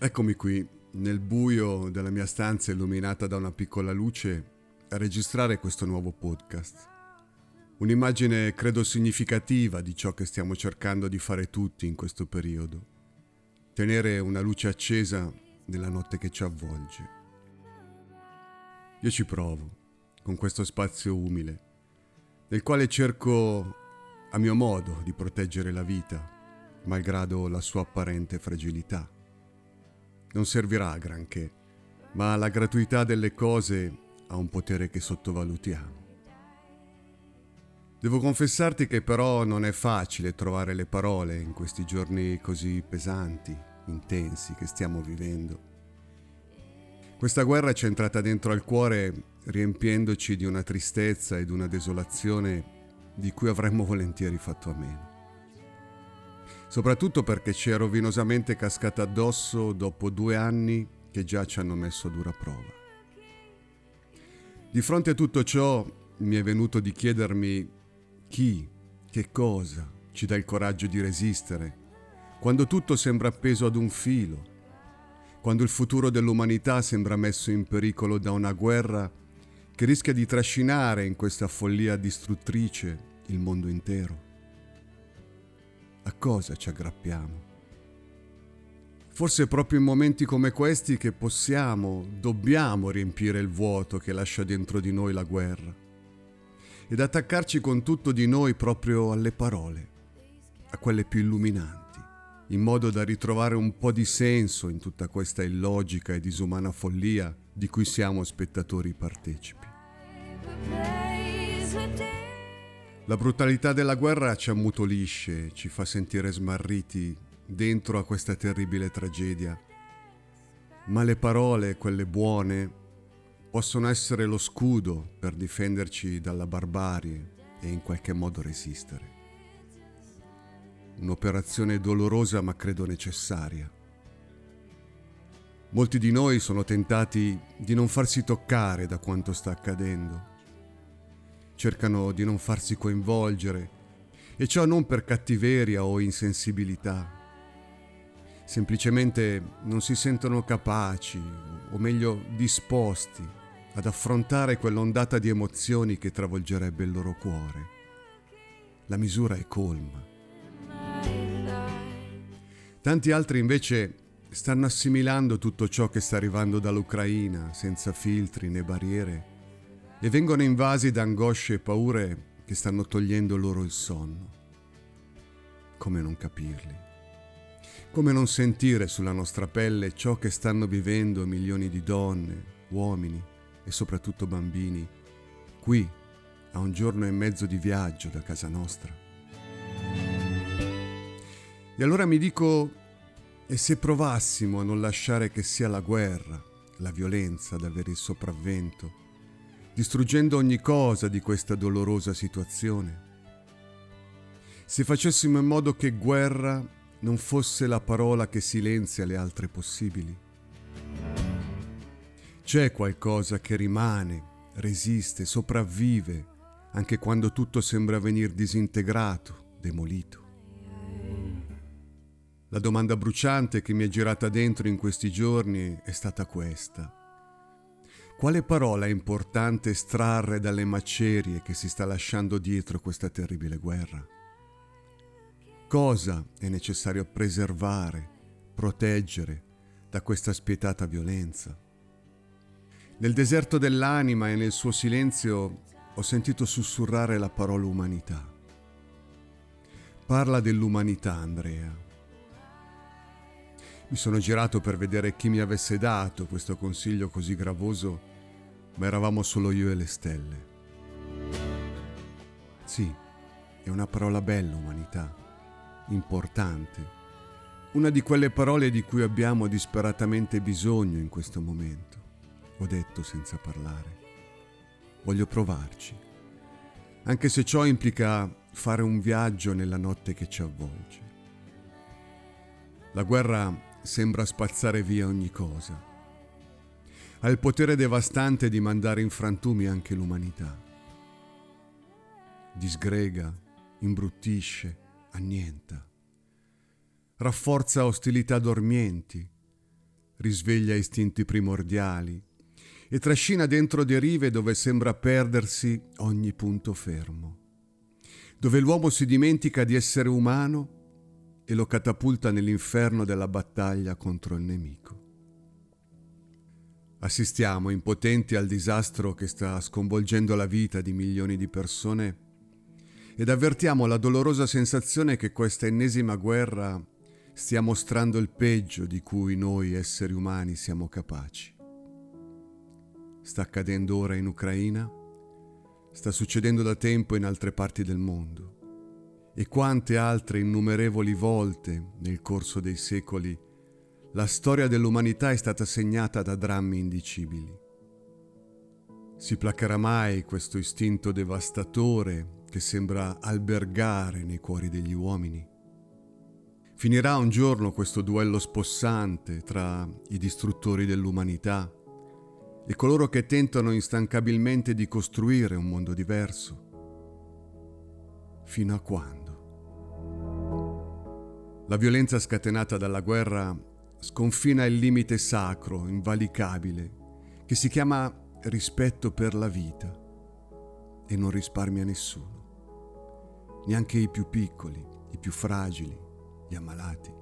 Eccomi qui, nel buio della mia stanza illuminata da una piccola luce, a registrare questo nuovo podcast. Un'immagine credo significativa di ciò che stiamo cercando di fare tutti in questo periodo. Tenere una luce accesa nella notte che ci avvolge. Io ci provo, con questo spazio umile, nel quale cerco a mio modo di proteggere la vita, malgrado la sua apparente fragilità non servirà a granché, ma la gratuità delle cose ha un potere che sottovalutiamo. Devo confessarti che però non è facile trovare le parole in questi giorni così pesanti, intensi che stiamo vivendo. Questa guerra ci è entrata dentro al cuore riempiendoci di una tristezza ed una desolazione di cui avremmo volentieri fatto a meno soprattutto perché ci è rovinosamente cascata addosso dopo due anni che già ci hanno messo a dura prova. Di fronte a tutto ciò mi è venuto di chiedermi chi, che cosa ci dà il coraggio di resistere, quando tutto sembra appeso ad un filo, quando il futuro dell'umanità sembra messo in pericolo da una guerra che rischia di trascinare in questa follia distruttrice il mondo intero. A cosa ci aggrappiamo? Forse è proprio in momenti come questi che possiamo, dobbiamo riempire il vuoto che lascia dentro di noi la guerra ed attaccarci con tutto di noi proprio alle parole, a quelle più illuminanti, in modo da ritrovare un po' di senso in tutta questa illogica e disumana follia di cui siamo spettatori partecipi. La brutalità della guerra ci ammutolisce, ci fa sentire smarriti dentro a questa terribile tragedia. Ma le parole, quelle buone, possono essere lo scudo per difenderci dalla barbarie e in qualche modo resistere. Un'operazione dolorosa ma credo necessaria. Molti di noi sono tentati di non farsi toccare da quanto sta accadendo cercano di non farsi coinvolgere e ciò non per cattiveria o insensibilità. Semplicemente non si sentono capaci, o meglio disposti, ad affrontare quell'ondata di emozioni che travolgerebbe il loro cuore. La misura è colma. Tanti altri invece stanno assimilando tutto ciò che sta arrivando dall'Ucraina senza filtri né barriere e vengono invasi da angosce e paure che stanno togliendo loro il sonno. Come non capirli? Come non sentire sulla nostra pelle ciò che stanno vivendo milioni di donne, uomini e soprattutto bambini, qui, a un giorno e mezzo di viaggio da casa nostra? E allora mi dico, e se provassimo a non lasciare che sia la guerra, la violenza ad avere il sopravvento, distruggendo ogni cosa di questa dolorosa situazione. Se facessimo in modo che guerra non fosse la parola che silenzia le altre possibili. C'è qualcosa che rimane, resiste, sopravvive, anche quando tutto sembra venir disintegrato, demolito. La domanda bruciante che mi è girata dentro in questi giorni è stata questa. Quale parola è importante estrarre dalle macerie che si sta lasciando dietro questa terribile guerra? Cosa è necessario preservare, proteggere da questa spietata violenza? Nel deserto dell'anima e nel suo silenzio ho sentito sussurrare la parola umanità. Parla dell'umanità, Andrea. Mi sono girato per vedere chi mi avesse dato questo consiglio così gravoso ma eravamo solo io e le stelle. Sì, è una parola bella, umanità, importante, una di quelle parole di cui abbiamo disperatamente bisogno in questo momento, ho detto senza parlare. Voglio provarci, anche se ciò implica fare un viaggio nella notte che ci avvolge. La guerra sembra spazzare via ogni cosa ha il potere devastante di mandare in frantumi anche l'umanità. Disgrega, imbruttisce, annienta. Rafforza ostilità dormienti, risveglia istinti primordiali e trascina dentro derive dove sembra perdersi ogni punto fermo, dove l'uomo si dimentica di essere umano e lo catapulta nell'inferno della battaglia contro il nemico. Assistiamo impotenti al disastro che sta sconvolgendo la vita di milioni di persone ed avvertiamo la dolorosa sensazione che questa ennesima guerra stia mostrando il peggio di cui noi esseri umani siamo capaci. Sta accadendo ora in Ucraina, sta succedendo da tempo in altre parti del mondo e quante altre innumerevoli volte nel corso dei secoli la storia dell'umanità è stata segnata da drammi indicibili. Si placherà mai questo istinto devastatore che sembra albergare nei cuori degli uomini. Finirà un giorno questo duello spossante tra i distruttori dell'umanità e coloro che tentano instancabilmente di costruire un mondo diverso. Fino a quando? La violenza scatenata dalla guerra sconfina il limite sacro, invalicabile, che si chiama rispetto per la vita e non risparmia nessuno neanche i più piccoli, i più fragili, gli ammalati.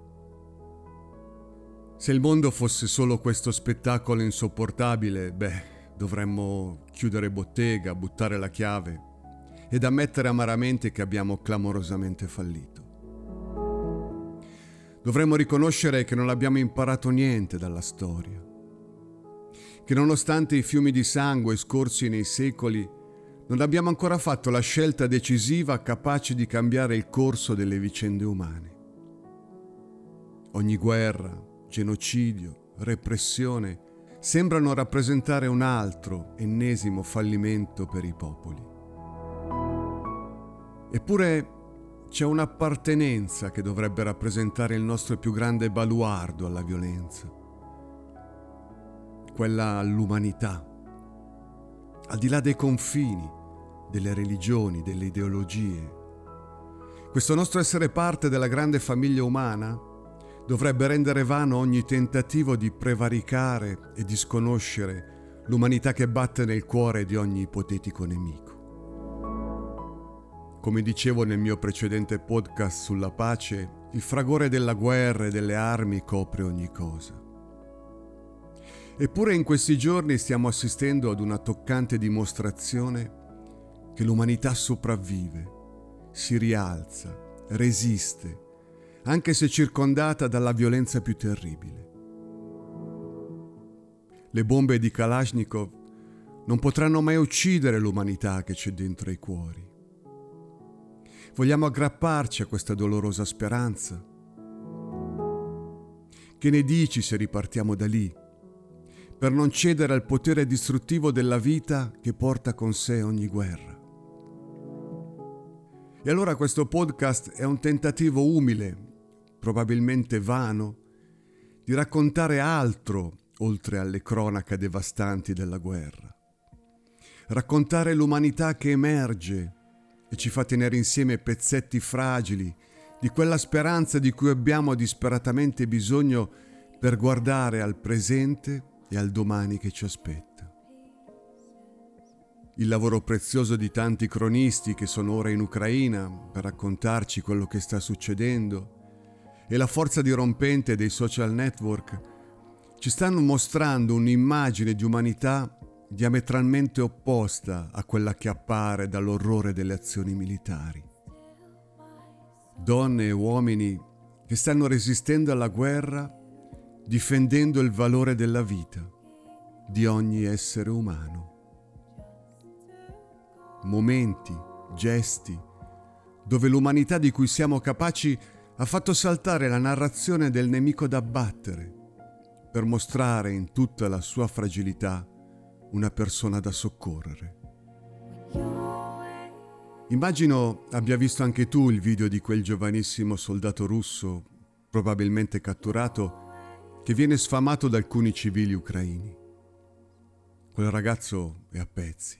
Se il mondo fosse solo questo spettacolo insopportabile, beh, dovremmo chiudere bottega, buttare la chiave ed ammettere amaramente che abbiamo clamorosamente fallito. Dovremmo riconoscere che non abbiamo imparato niente dalla storia, che nonostante i fiumi di sangue scorsi nei secoli, non abbiamo ancora fatto la scelta decisiva capace di cambiare il corso delle vicende umane. Ogni guerra, genocidio, repressione sembrano rappresentare un altro, ennesimo fallimento per i popoli. Eppure c'è un'appartenenza che dovrebbe rappresentare il nostro più grande baluardo alla violenza, quella all'umanità al di là dei confini, delle religioni, delle ideologie. Questo nostro essere parte della grande famiglia umana dovrebbe rendere vano ogni tentativo di prevaricare e disconoscere l'umanità che batte nel cuore di ogni ipotetico nemico. Come dicevo nel mio precedente podcast sulla pace, il fragore della guerra e delle armi copre ogni cosa. Eppure in questi giorni stiamo assistendo ad una toccante dimostrazione che l'umanità sopravvive, si rialza, resiste, anche se circondata dalla violenza più terribile. Le bombe di Kalashnikov non potranno mai uccidere l'umanità che c'è dentro i cuori. Vogliamo aggrapparci a questa dolorosa speranza? Che ne dici se ripartiamo da lì? per non cedere al potere distruttivo della vita che porta con sé ogni guerra. E allora questo podcast è un tentativo umile, probabilmente vano, di raccontare altro oltre alle cronache devastanti della guerra. Raccontare l'umanità che emerge e ci fa tenere insieme pezzetti fragili di quella speranza di cui abbiamo disperatamente bisogno per guardare al presente e al domani che ci aspetta. Il lavoro prezioso di tanti cronisti che sono ora in Ucraina per raccontarci quello che sta succedendo e la forza dirompente dei social network ci stanno mostrando un'immagine di umanità diametralmente opposta a quella che appare dall'orrore delle azioni militari. Donne e uomini che stanno resistendo alla guerra difendendo il valore della vita di ogni essere umano. Momenti, gesti, dove l'umanità di cui siamo capaci ha fatto saltare la narrazione del nemico da battere per mostrare in tutta la sua fragilità una persona da soccorrere. Immagino abbia visto anche tu il video di quel giovanissimo soldato russo, probabilmente catturato, che viene sfamato da alcuni civili ucraini. Quel ragazzo è a pezzi.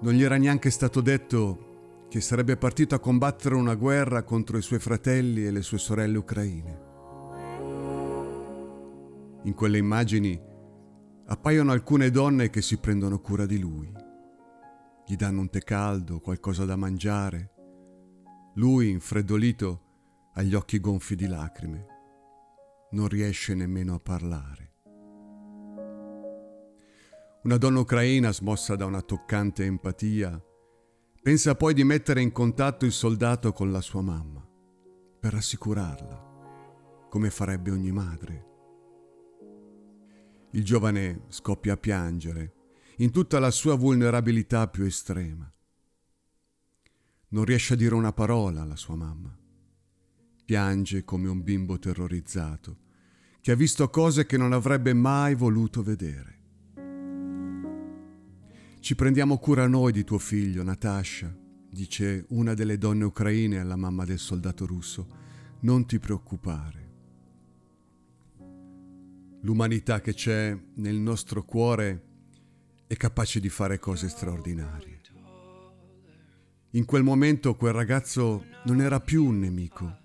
Non gli era neanche stato detto che sarebbe partito a combattere una guerra contro i suoi fratelli e le sue sorelle ucraine. In quelle immagini appaiono alcune donne che si prendono cura di lui. Gli danno un tè caldo, qualcosa da mangiare. Lui, infreddolito, ha gli occhi gonfi di lacrime. Non riesce nemmeno a parlare. Una donna ucraina, smossa da una toccante empatia, pensa poi di mettere in contatto il soldato con la sua mamma, per rassicurarla, come farebbe ogni madre. Il giovane scoppia a piangere in tutta la sua vulnerabilità più estrema. Non riesce a dire una parola alla sua mamma. Piange come un bimbo terrorizzato, che ha visto cose che non avrebbe mai voluto vedere. Ci prendiamo cura noi di tuo figlio, Natasha, dice una delle donne ucraine alla mamma del soldato russo. Non ti preoccupare. L'umanità che c'è nel nostro cuore è capace di fare cose straordinarie. In quel momento quel ragazzo non era più un nemico,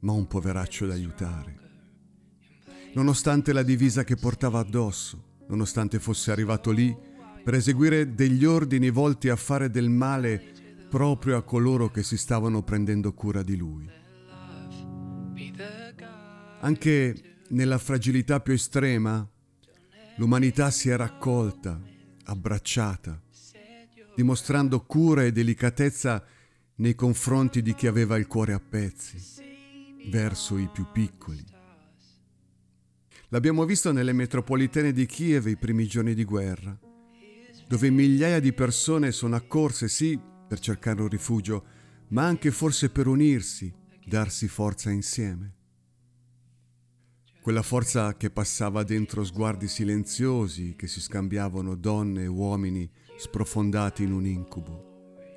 ma un poveraccio da aiutare. Nonostante la divisa che portava addosso, nonostante fosse arrivato lì per eseguire degli ordini volti a fare del male proprio a coloro che si stavano prendendo cura di lui. Anche nella fragilità più estrema, l'umanità si è raccolta, abbracciata, dimostrando cura e delicatezza nei confronti di chi aveva il cuore a pezzi, verso i più piccoli. L'abbiamo visto nelle metropolitane di Kiev i primi giorni di guerra, dove migliaia di persone sono accorse sì per cercare un rifugio, ma anche forse per unirsi, darsi forza insieme quella forza che passava dentro sguardi silenziosi che si scambiavano donne e uomini sprofondati in un incubo.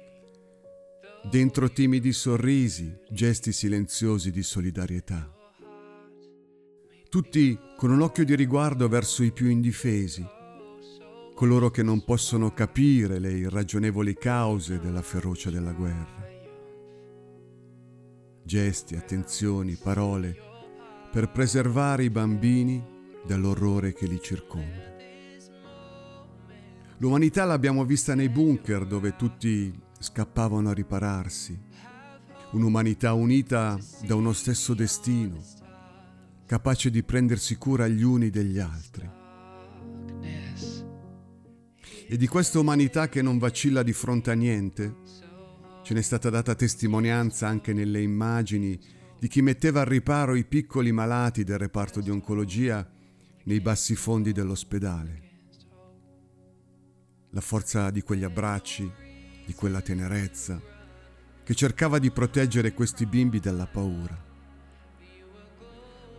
Dentro timidi sorrisi, gesti silenziosi di solidarietà. Tutti con un occhio di riguardo verso i più indifesi, coloro che non possono capire le irragionevoli cause della ferocia della guerra. Gesti, attenzioni, parole per preservare i bambini dall'orrore che li circonda. L'umanità l'abbiamo vista nei bunker dove tutti scappavano a ripararsi, un'umanità unita da uno stesso destino, capace di prendersi cura gli uni degli altri. E di questa umanità che non vacilla di fronte a niente, ce n'è stata data testimonianza anche nelle immagini di chi metteva al riparo i piccoli malati del reparto di oncologia nei bassi fondi dell'ospedale. La forza di quegli abbracci, di quella tenerezza, che cercava di proteggere questi bimbi dalla paura.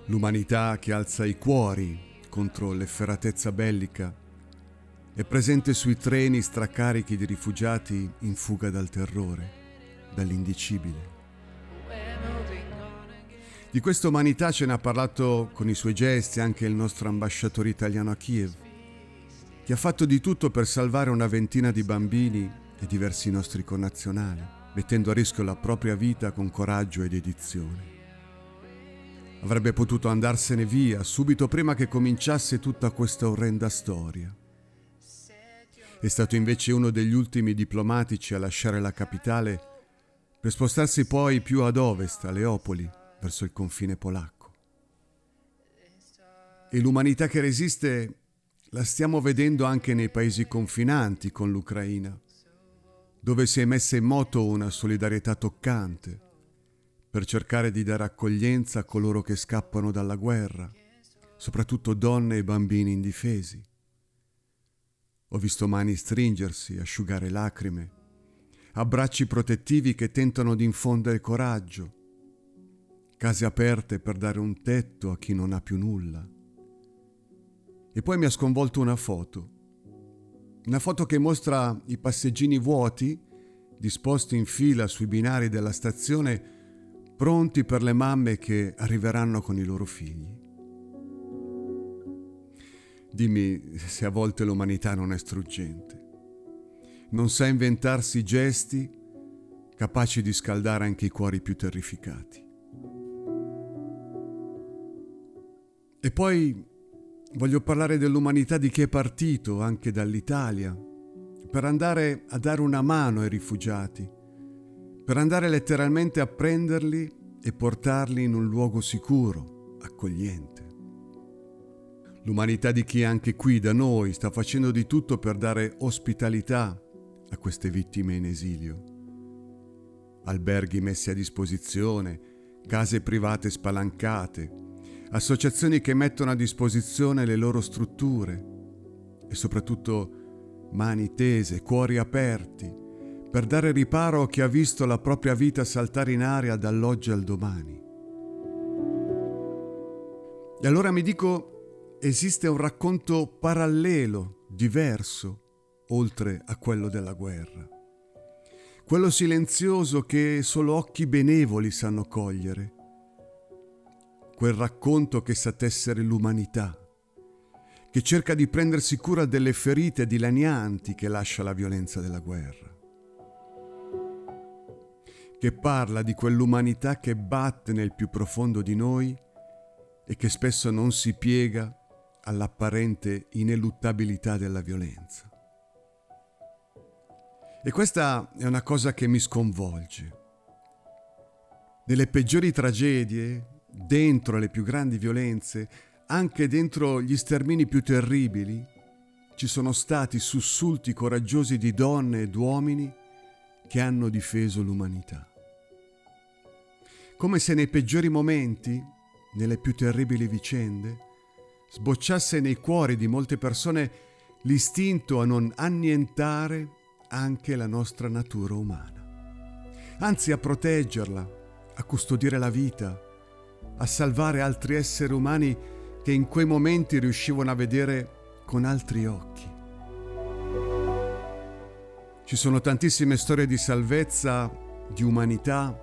L'umanità che alza i cuori contro l'efferatezza bellica è presente sui treni stracarichi di rifugiati in fuga dal terrore, dall'indicibile. Di questa umanità ce ne ha parlato con i suoi gesti anche il nostro ambasciatore italiano a Kiev, che ha fatto di tutto per salvare una ventina di bambini e diversi nostri connazionali, mettendo a rischio la propria vita con coraggio ed dedizione. Avrebbe potuto andarsene via subito prima che cominciasse tutta questa orrenda storia. È stato invece uno degli ultimi diplomatici a lasciare la capitale per spostarsi poi più ad ovest, a Leopoli, verso il confine polacco. E l'umanità che resiste la stiamo vedendo anche nei paesi confinanti con l'Ucraina, dove si è messa in moto una solidarietà toccante per cercare di dare accoglienza a coloro che scappano dalla guerra, soprattutto donne e bambini indifesi. Ho visto mani stringersi, asciugare lacrime, abbracci protettivi che tentano di infondere coraggio, case aperte per dare un tetto a chi non ha più nulla. E poi mi ha sconvolto una foto. Una foto che mostra i passeggini vuoti, disposti in fila sui binari della stazione, pronti per le mamme che arriveranno con i loro figli. Dimmi se a volte l'umanità non è struggente. Non sa inventarsi gesti capaci di scaldare anche i cuori più terrificati. E poi voglio parlare dell'umanità di chi è partito anche dall'Italia per andare a dare una mano ai rifugiati, per andare letteralmente a prenderli e portarli in un luogo sicuro, accogliente. L'umanità di chi anche qui da noi sta facendo di tutto per dare ospitalità a queste vittime in esilio. Alberghi messi a disposizione, case private spalancate, associazioni che mettono a disposizione le loro strutture e soprattutto mani tese, cuori aperti, per dare riparo a chi ha visto la propria vita saltare in aria dall'oggi al domani. E allora mi dico, esiste un racconto parallelo, diverso, oltre a quello della guerra. Quello silenzioso che solo occhi benevoli sanno cogliere. Quel racconto che sa tessere l'umanità che cerca di prendersi cura delle ferite dilanianti che lascia la violenza della guerra, che parla di quell'umanità che batte nel più profondo di noi e che spesso non si piega all'apparente ineluttabilità della violenza. E questa è una cosa che mi sconvolge. Nelle peggiori tragedie, dentro le più grandi violenze, anche dentro gli stermini più terribili ci sono stati sussulti coraggiosi di donne ed uomini che hanno difeso l'umanità. Come se nei peggiori momenti, nelle più terribili vicende, sbocciasse nei cuori di molte persone l'istinto a non annientare anche la nostra natura umana, anzi a proteggerla, a custodire la vita, a salvare altri esseri umani che in quei momenti riuscivano a vedere con altri occhi. Ci sono tantissime storie di salvezza, di umanità,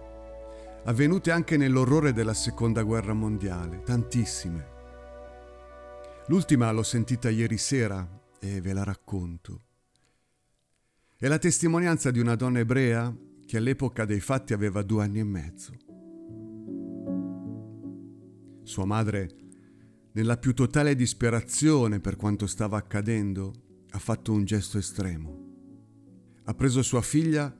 avvenute anche nell'orrore della seconda guerra mondiale, tantissime. L'ultima l'ho sentita ieri sera e ve la racconto. È la testimonianza di una donna ebrea che all'epoca dei fatti aveva due anni e mezzo. Sua madre nella più totale disperazione per quanto stava accadendo, ha fatto un gesto estremo. Ha preso sua figlia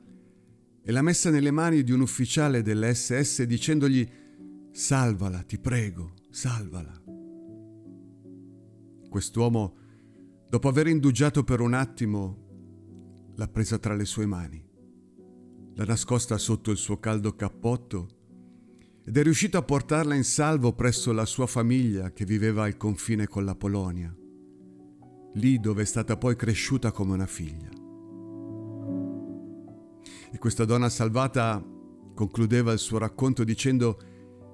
e l'ha messa nelle mani di un ufficiale dell'SS dicendogli Salvala, ti prego, salvala. Quest'uomo, dopo aver indugiato per un attimo, l'ha presa tra le sue mani, l'ha nascosta sotto il suo caldo cappotto ed è riuscito a portarla in salvo presso la sua famiglia che viveva al confine con la Polonia, lì dove è stata poi cresciuta come una figlia. E questa donna salvata concludeva il suo racconto dicendo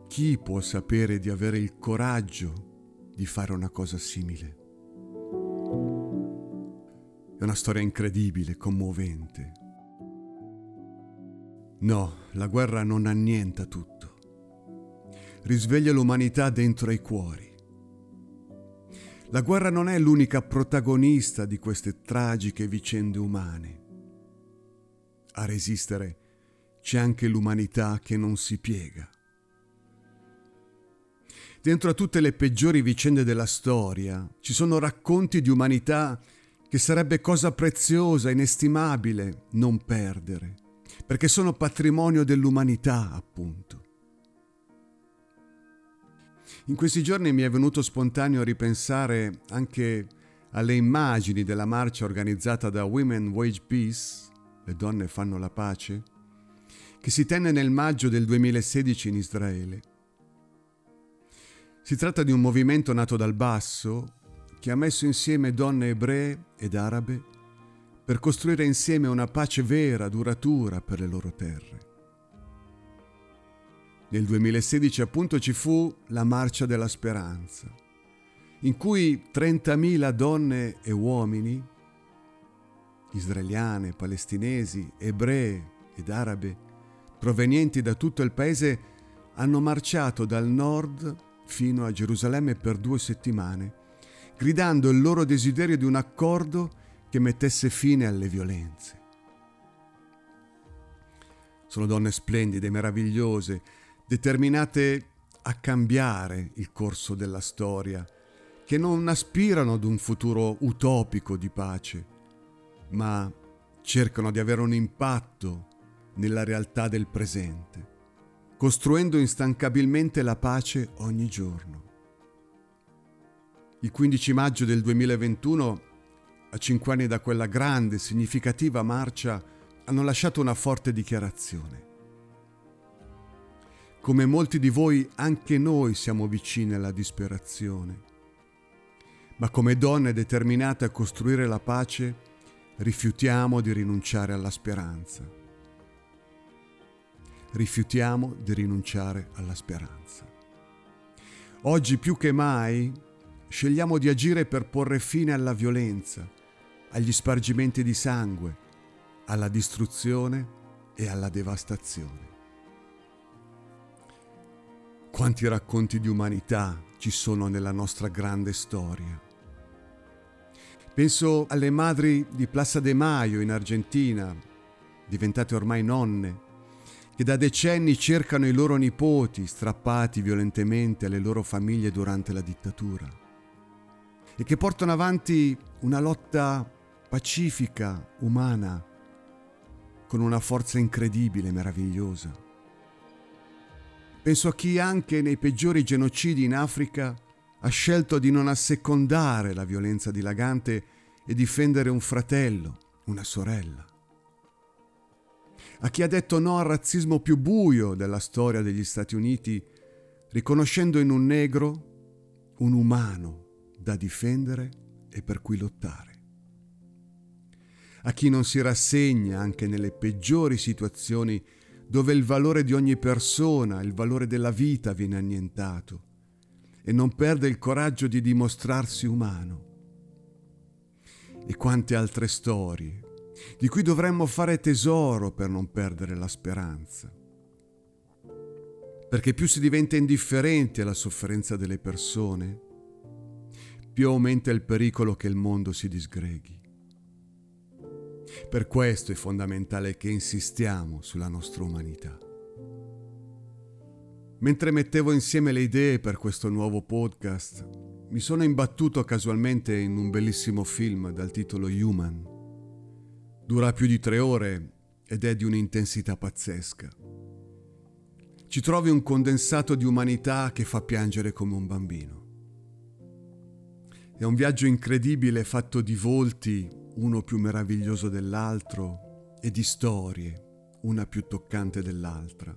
chi può sapere di avere il coraggio di fare una cosa simile? È una storia incredibile, commovente. No, la guerra non annienta tutto risveglia l'umanità dentro ai cuori. La guerra non è l'unica protagonista di queste tragiche vicende umane. A resistere c'è anche l'umanità che non si piega. Dentro a tutte le peggiori vicende della storia ci sono racconti di umanità che sarebbe cosa preziosa, inestimabile non perdere, perché sono patrimonio dell'umanità, appunto. In questi giorni mi è venuto spontaneo ripensare anche alle immagini della marcia organizzata da Women Wage Peace, le donne fanno la pace, che si tenne nel maggio del 2016 in Israele. Si tratta di un movimento nato dal basso che ha messo insieme donne ebree ed arabe per costruire insieme una pace vera, duratura per le loro terre. Nel 2016 appunto ci fu la Marcia della Speranza, in cui 30.000 donne e uomini, israeliane, palestinesi, ebree ed arabe, provenienti da tutto il paese, hanno marciato dal nord fino a Gerusalemme per due settimane, gridando il loro desiderio di un accordo che mettesse fine alle violenze. Sono donne splendide, meravigliose, determinate a cambiare il corso della storia, che non aspirano ad un futuro utopico di pace, ma cercano di avere un impatto nella realtà del presente, costruendo instancabilmente la pace ogni giorno. Il 15 maggio del 2021, a cinque anni da quella grande, significativa marcia, hanno lasciato una forte dichiarazione. Come molti di voi, anche noi siamo vicini alla disperazione. Ma come donne determinate a costruire la pace, rifiutiamo di rinunciare alla speranza. Rifiutiamo di rinunciare alla speranza. Oggi più che mai scegliamo di agire per porre fine alla violenza, agli spargimenti di sangue, alla distruzione e alla devastazione. Quanti racconti di umanità ci sono nella nostra grande storia. Penso alle madri di Plaza de Mayo in Argentina, diventate ormai nonne, che da decenni cercano i loro nipoti strappati violentemente alle loro famiglie durante la dittatura e che portano avanti una lotta pacifica, umana, con una forza incredibile, meravigliosa. Penso a chi anche nei peggiori genocidi in Africa ha scelto di non assecondare la violenza dilagante e difendere un fratello, una sorella. A chi ha detto no al razzismo più buio della storia degli Stati Uniti, riconoscendo in un negro un umano da difendere e per cui lottare. A chi non si rassegna anche nelle peggiori situazioni dove il valore di ogni persona, il valore della vita viene annientato e non perde il coraggio di dimostrarsi umano. E quante altre storie di cui dovremmo fare tesoro per non perdere la speranza. Perché più si diventa indifferenti alla sofferenza delle persone, più aumenta il pericolo che il mondo si disgreghi. Per questo è fondamentale che insistiamo sulla nostra umanità. Mentre mettevo insieme le idee per questo nuovo podcast, mi sono imbattuto casualmente in un bellissimo film dal titolo Human. Dura più di tre ore ed è di un'intensità pazzesca. Ci trovi un condensato di umanità che fa piangere come un bambino. È un viaggio incredibile fatto di volti, uno più meraviglioso dell'altro, e di storie, una più toccante dell'altra.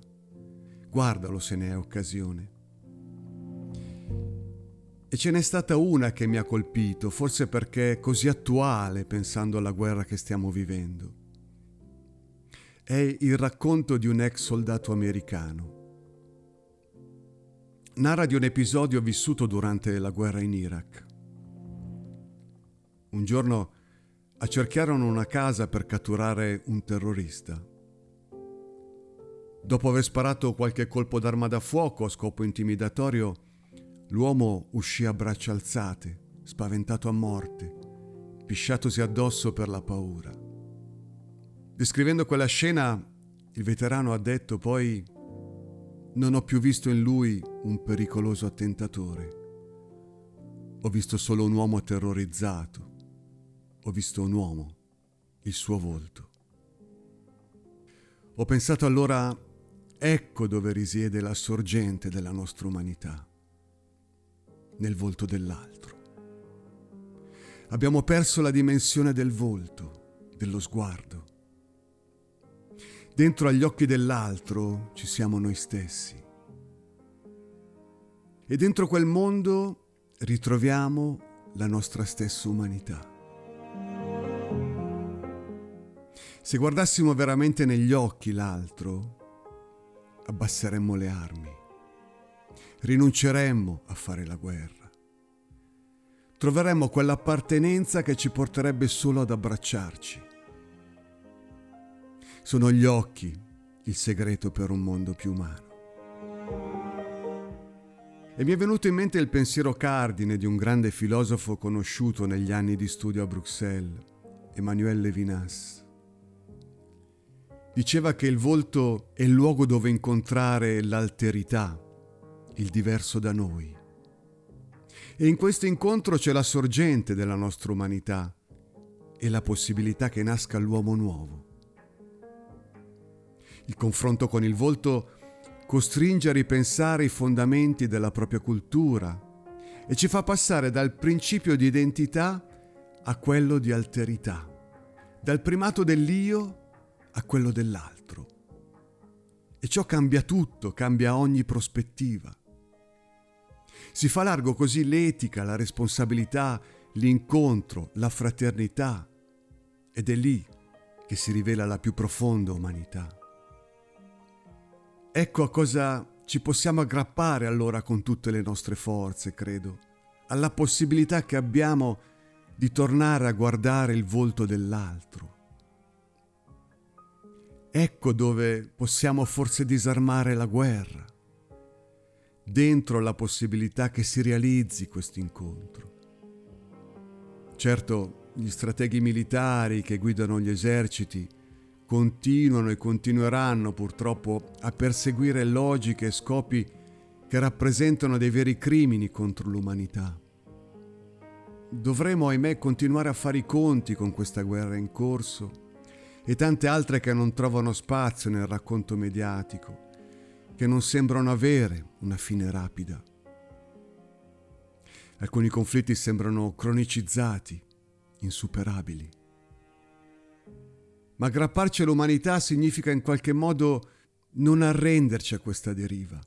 Guardalo se ne è occasione. E ce n'è stata una che mi ha colpito, forse perché è così attuale pensando alla guerra che stiamo vivendo. È il racconto di un ex soldato americano. Narra di un episodio vissuto durante la guerra in Iraq. Un giorno accerchiarono una casa per catturare un terrorista. Dopo aver sparato qualche colpo d'arma da fuoco a scopo intimidatorio, l'uomo uscì a braccia alzate, spaventato a morte, pisciatosi addosso per la paura. Descrivendo quella scena, il veterano ha detto poi non ho più visto in lui un pericoloso attentatore. Ho visto solo un uomo terrorizzato, ho visto un uomo, il suo volto. Ho pensato allora, ecco dove risiede la sorgente della nostra umanità, nel volto dell'altro. Abbiamo perso la dimensione del volto, dello sguardo. Dentro agli occhi dell'altro ci siamo noi stessi. E dentro quel mondo ritroviamo la nostra stessa umanità. Se guardassimo veramente negli occhi l'altro, abbasseremmo le armi, rinunceremmo a fare la guerra, troveremmo quell'appartenenza che ci porterebbe solo ad abbracciarci. Sono gli occhi il segreto per un mondo più umano. E mi è venuto in mente il pensiero cardine di un grande filosofo conosciuto negli anni di studio a Bruxelles, Emmanuel Levinas diceva che il volto è il luogo dove incontrare l'alterità, il diverso da noi. E in questo incontro c'è la sorgente della nostra umanità e la possibilità che nasca l'uomo nuovo. Il confronto con il volto costringe a ripensare i fondamenti della propria cultura e ci fa passare dal principio di identità a quello di alterità, dal primato dell'io a quello dell'altro. E ciò cambia tutto, cambia ogni prospettiva. Si fa largo così l'etica, la responsabilità, l'incontro, la fraternità ed è lì che si rivela la più profonda umanità. Ecco a cosa ci possiamo aggrappare allora con tutte le nostre forze, credo, alla possibilità che abbiamo di tornare a guardare il volto dell'altro. Ecco dove possiamo forse disarmare la guerra, dentro la possibilità che si realizzi questo incontro. Certo, gli strateghi militari che guidano gli eserciti continuano e continueranno purtroppo a perseguire logiche e scopi che rappresentano dei veri crimini contro l'umanità. Dovremo, ahimè, continuare a fare i conti con questa guerra in corso e tante altre che non trovano spazio nel racconto mediatico che non sembrano avere una fine rapida. Alcuni conflitti sembrano cronicizzati, insuperabili. Ma aggrapparci all'umanità significa in qualche modo non arrenderci a questa deriva.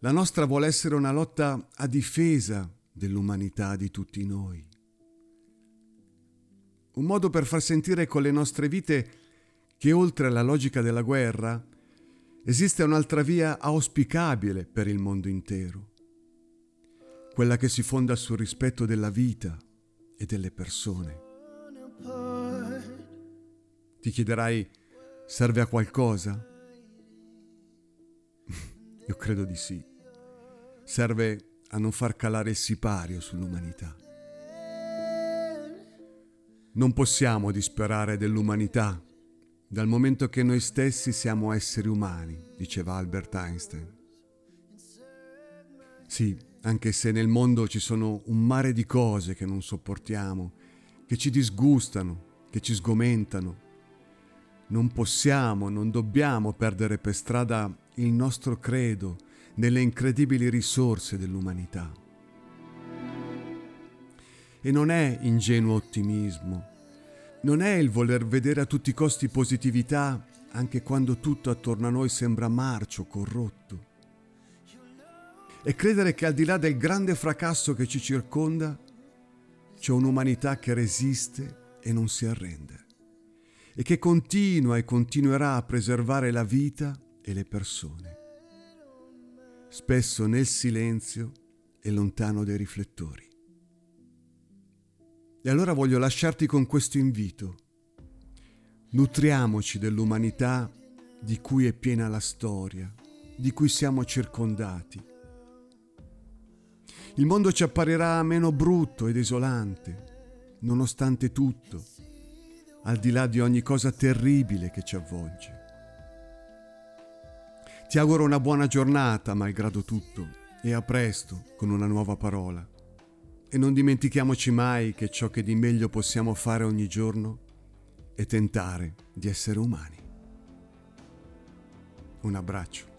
La nostra vuole essere una lotta a difesa dell'umanità di tutti noi. Un modo per far sentire con le nostre vite che oltre alla logica della guerra esiste un'altra via auspicabile per il mondo intero, quella che si fonda sul rispetto della vita e delle persone. Ti chiederai, serve a qualcosa? Io credo di sì. Serve a non far calare il sipario sull'umanità. Non possiamo disperare dell'umanità dal momento che noi stessi siamo esseri umani, diceva Albert Einstein. Sì, anche se nel mondo ci sono un mare di cose che non sopportiamo, che ci disgustano, che ci sgomentano, non possiamo, non dobbiamo perdere per strada il nostro credo nelle incredibili risorse dell'umanità. E non è ingenuo ottimismo, non è il voler vedere a tutti i costi positività anche quando tutto attorno a noi sembra marcio, corrotto. E credere che al di là del grande fracasso che ci circonda c'è un'umanità che resiste e non si arrende e che continua e continuerà a preservare la vita e le persone, spesso nel silenzio e lontano dai riflettori. E allora voglio lasciarti con questo invito. Nutriamoci dell'umanità di cui è piena la storia, di cui siamo circondati. Il mondo ci apparirà meno brutto ed esolante, nonostante tutto, al di là di ogni cosa terribile che ci avvolge. Ti auguro una buona giornata, malgrado tutto, e a presto con una nuova parola. E non dimentichiamoci mai che ciò che di meglio possiamo fare ogni giorno è tentare di essere umani. Un abbraccio.